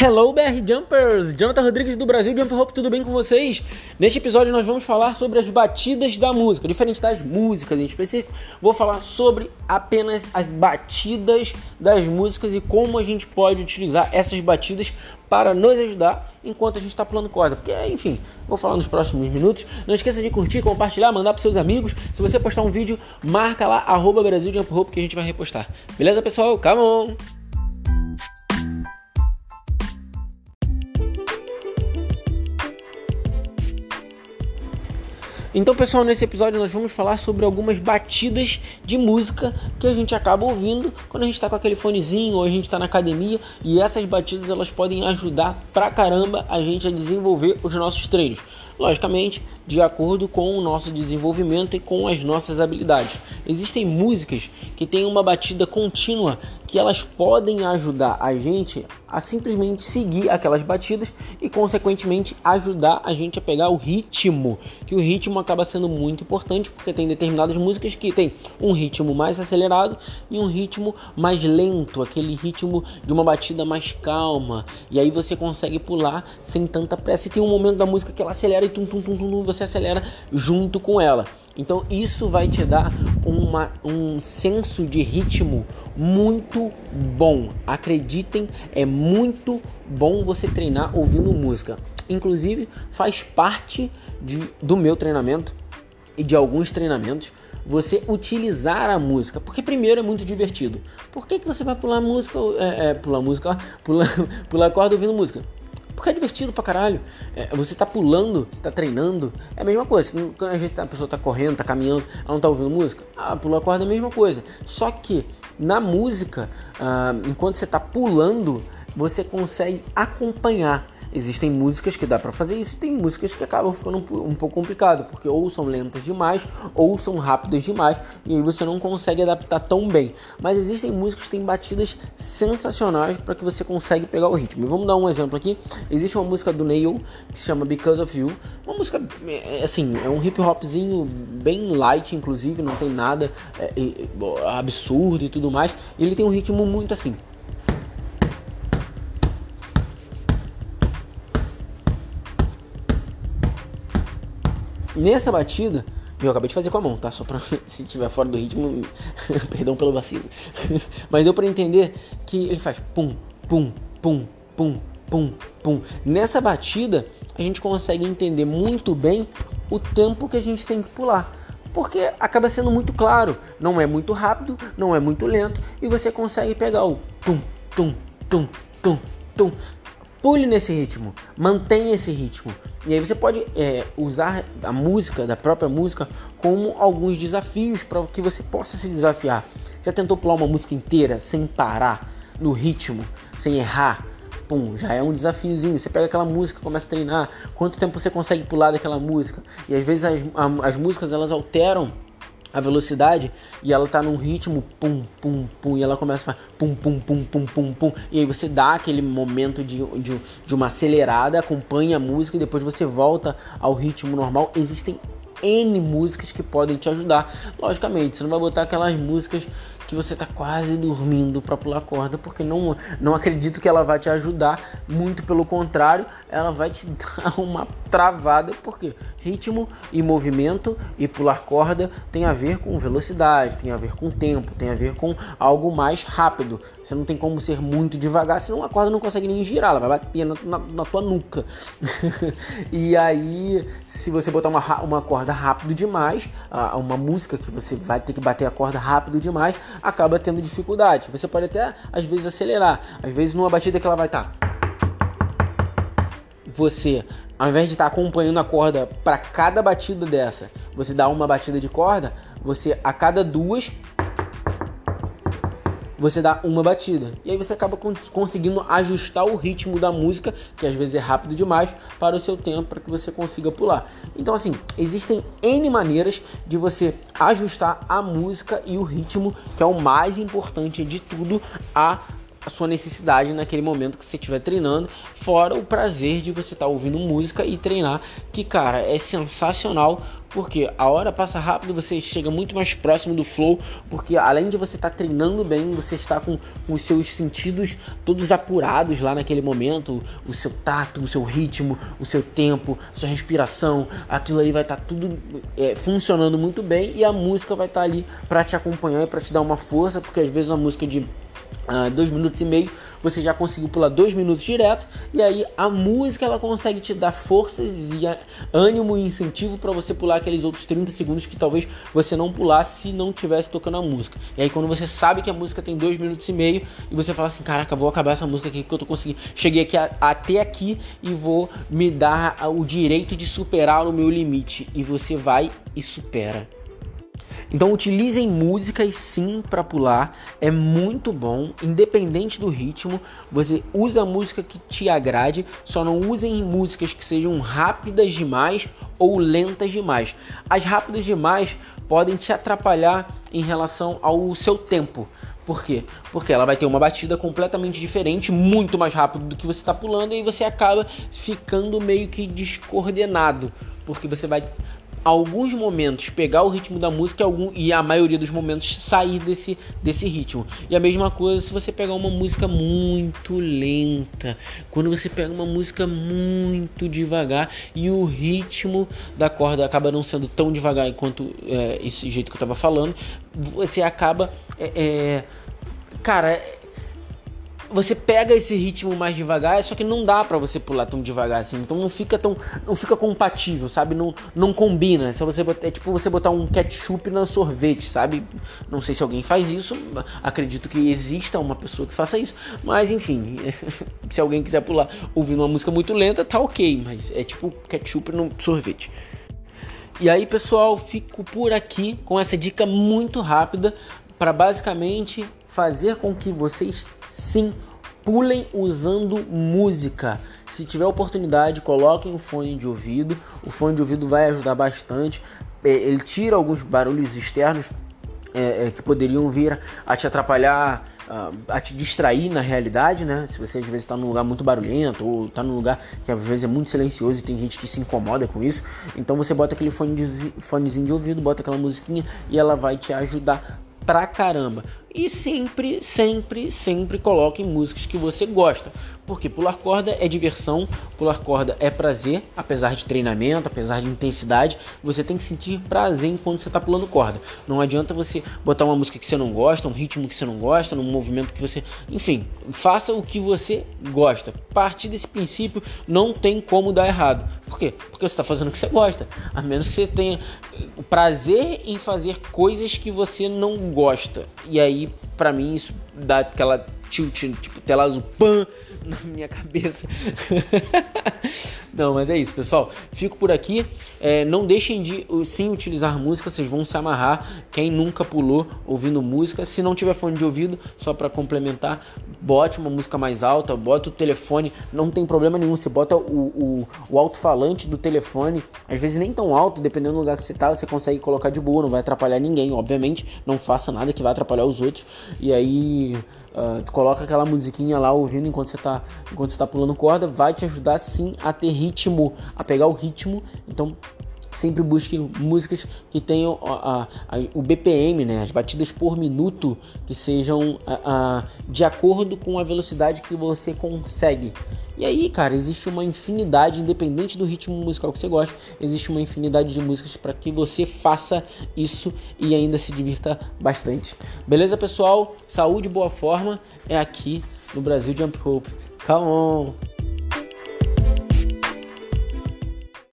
Hello BR Jumpers! Jonathan Rodrigues do Brasil Jump Hope, tudo bem com vocês? Neste episódio nós vamos falar sobre as batidas da música, diferente das músicas em específico, vou falar sobre apenas as batidas das músicas e como a gente pode utilizar essas batidas para nos ajudar enquanto a gente está pulando corda. Porque, enfim, vou falar nos próximos minutos. Não esqueça de curtir, compartilhar, mandar para seus amigos. Se você postar um vídeo, marca lá, arroba Brasil Jump Hope que a gente vai repostar. Beleza, pessoal? Come on! Então, pessoal, nesse episódio nós vamos falar sobre algumas batidas de música que a gente acaba ouvindo quando a gente está com aquele fonezinho ou a gente está na academia e essas batidas elas podem ajudar pra caramba a gente a desenvolver os nossos treinos logicamente de acordo com o nosso desenvolvimento e com as nossas habilidades. Existem músicas que têm uma batida contínua que elas podem ajudar a gente a simplesmente seguir aquelas batidas e consequentemente ajudar a gente a pegar o ritmo, que o ritmo acaba sendo muito importante porque tem determinadas músicas que tem um ritmo mais acelerado e um ritmo mais lento, aquele ritmo de uma batida mais calma, e aí você consegue pular sem tanta pressa e tem um momento da música que ela acelera e tum, tum, tum, tum, você acelera junto com ela. Então isso vai te dar uma, um senso de ritmo muito bom. Acreditem, é muito bom você treinar ouvindo música. Inclusive faz parte de, do meu treinamento e de alguns treinamentos você utilizar a música, porque primeiro é muito divertido. Por que, que você vai pular música, é, é, pular música, pular, pular corda ouvindo música? Porque é divertido pra caralho. É, você tá pulando, você tá treinando, é a mesma coisa. Quando às vezes a pessoa tá correndo, tá caminhando, ela não tá ouvindo música, ah, pula a corda é a mesma coisa. Só que na música, ah, enquanto você tá pulando, você consegue acompanhar Existem músicas que dá para fazer isso, tem músicas que acabam ficando um, um, pouco complicado, porque ou são lentas demais ou são rápidas demais e aí você não consegue adaptar tão bem. Mas existem músicas que têm batidas sensacionais para que você consegue pegar o ritmo. E vamos dar um exemplo aqui. Existe uma música do Neil que se chama Because of You. Uma música é, assim, é um hip hopzinho bem light, inclusive, não tem nada é, é, absurdo e tudo mais. E ele tem um ritmo muito assim. Nessa batida, eu acabei de fazer com a mão, tá? Só pra se tiver fora do ritmo, perdão pelo vacilo. Mas deu para entender que ele faz pum, pum, pum, pum, pum, pum. Nessa batida, a gente consegue entender muito bem o tempo que a gente tem que pular. Porque acaba sendo muito claro, não é muito rápido, não é muito lento e você consegue pegar o tum, tum, tum, tum, tum Pule nesse ritmo, mantenha esse ritmo. E aí você pode é, usar a música, da própria música, como alguns desafios para que você possa se desafiar. Já tentou pular uma música inteira sem parar, no ritmo, sem errar? Pum, já é um desafiozinho. Você pega aquela música, começa a treinar. Quanto tempo você consegue pular daquela música? E às vezes as, as músicas elas alteram a velocidade e ela tá num ritmo pum pum pum e ela começa a fazer pum pum pum pum pum pum e aí você dá aquele momento de, de, de uma acelerada, acompanha a música e depois você volta ao ritmo normal. Existem N músicas que podem te ajudar. Logicamente, você não vai botar aquelas músicas que você está quase dormindo para pular corda, porque não, não acredito que ela vai te ajudar, muito pelo contrário, ela vai te dar uma travada, porque ritmo e movimento e pular corda tem a ver com velocidade, tem a ver com tempo, tem a ver com algo mais rápido. Você não tem como ser muito devagar, senão a corda não consegue nem girar, ela vai bater na, na, na tua nuca. e aí, se você botar uma, uma corda rápido demais, uma música que você vai ter que bater a corda rápido demais, acaba tendo dificuldade. Você pode até às vezes acelerar, às vezes numa batida que ela vai estar. Tá. Você, ao invés de estar tá acompanhando a corda para cada batida dessa, você dá uma batida de corda, você a cada duas você dá uma batida. E aí você acaba conseguindo ajustar o ritmo da música, que às vezes é rápido demais, para o seu tempo, para que você consiga pular. Então, assim, existem N maneiras de você ajustar a música e o ritmo, que é o mais importante de tudo, a a sua necessidade naquele momento que você estiver treinando, fora o prazer de você estar tá ouvindo música e treinar, que cara, é sensacional Porque a hora passa rápido, você chega muito mais próximo do flow, porque além de você estar tá treinando bem, você está com, os seus sentidos todos apurados lá naquele momento, o seu tato, o seu ritmo, o seu tempo, sua respiração, aquilo ali vai estar tá tudo é, funcionando muito bem e a música vai estar tá ali para te acompanhar e para te dar uma força, porque às vezes uma música de uh, dois minutos e meio, você já conseguiu pular dois minutos direto, e aí a música ela consegue te dar forças e ânimo e incentivo para você pular aqueles outros 30 segundos que talvez você não pulasse se não tivesse tocando a música. E aí quando você sabe que a música tem dois minutos e meio e você fala assim, caraca, vou acabar essa música aqui porque eu tô conseguindo, cheguei aqui a, até aqui e vou me dar o direito de superar o meu limite. E você vai e supera. Então utilizem músicas sim para pular, é muito bom, independente do ritmo. Você usa a música que te agrade, só não usem músicas que sejam rápidas demais ou lentas demais. As rápidas demais podem te atrapalhar em relação ao seu tempo. Por quê? Porque ela vai ter uma batida completamente diferente, muito mais rápido do que você está pulando, e você acaba ficando meio que descoordenado. Porque você vai alguns momentos pegar o ritmo da música e, algum, e a maioria dos momentos sair desse, desse ritmo. E a mesma coisa se você pegar uma música muito lenta. Quando você pega uma música muito devagar e o ritmo da corda acaba não sendo tão devagar quanto é, esse jeito que eu tava falando, você acaba. É, é, cara você pega esse ritmo mais devagar, só que não dá para você pular tão devagar assim. Então não fica tão não fica compatível, sabe? Não, não combina. Se você botar, é tipo você botar um ketchup na sorvete, sabe? Não sei se alguém faz isso, acredito que exista uma pessoa que faça isso, mas enfim, se alguém quiser pular ouvindo uma música muito lenta, tá OK, mas é tipo ketchup no sorvete. E aí, pessoal, fico por aqui com essa dica muito rápida para basicamente fazer com que vocês sim pulem usando música. Se tiver oportunidade, coloquem o fone de ouvido. O fone de ouvido vai ajudar bastante. É, ele tira alguns barulhos externos é, é, que poderiam vir a te atrapalhar, a te distrair na realidade, né? Se você às vezes está num lugar muito barulhento ou está num lugar que às vezes é muito silencioso e tem gente que se incomoda com isso, então você bota aquele fone de, fonezinho de ouvido, bota aquela musiquinha e ela vai te ajudar pra caramba. E sempre, sempre, sempre coloque músicas que você gosta. Porque pular corda é diversão, pular corda é prazer, apesar de treinamento, apesar de intensidade, você tem que sentir prazer enquanto você está pulando corda. Não adianta você botar uma música que você não gosta, um ritmo que você não gosta, num movimento que você. Enfim, faça o que você gosta. Partir desse princípio, não tem como dar errado. Por quê? Porque você está fazendo o que você gosta. A menos que você tenha prazer em fazer coisas que você não gosta. E aí, para mim, isso dá aquela tilt, tipo, tela azul, pan na minha cabeça. não, mas é isso, pessoal. Fico por aqui. É, não deixem de sim utilizar música, vocês vão se amarrar. Quem nunca pulou ouvindo música, se não tiver fone de ouvido, só para complementar, bote uma música mais alta, bota o telefone, não tem problema nenhum. Você bota o, o, o alto-falante do telefone, às vezes nem tão alto, dependendo do lugar que você tá, você consegue colocar de boa, não vai atrapalhar ninguém, obviamente. Não faça nada que vai atrapalhar os outros. E aí Tu coloca aquela musiquinha lá ouvindo enquanto você está enquanto você tá pulando corda, vai te ajudar sim a ter ritmo, a pegar o ritmo. Então sempre busque músicas que tenham a, a, a, o BPM, né, as batidas por minuto, que sejam de acordo com a velocidade que você consegue. E aí, cara, existe uma infinidade, independente do ritmo musical que você gosta, existe uma infinidade de músicas para que você faça isso e ainda se divirta bastante. Beleza, pessoal? Saúde, boa forma é aqui no Brasil Jump Hope. Come on!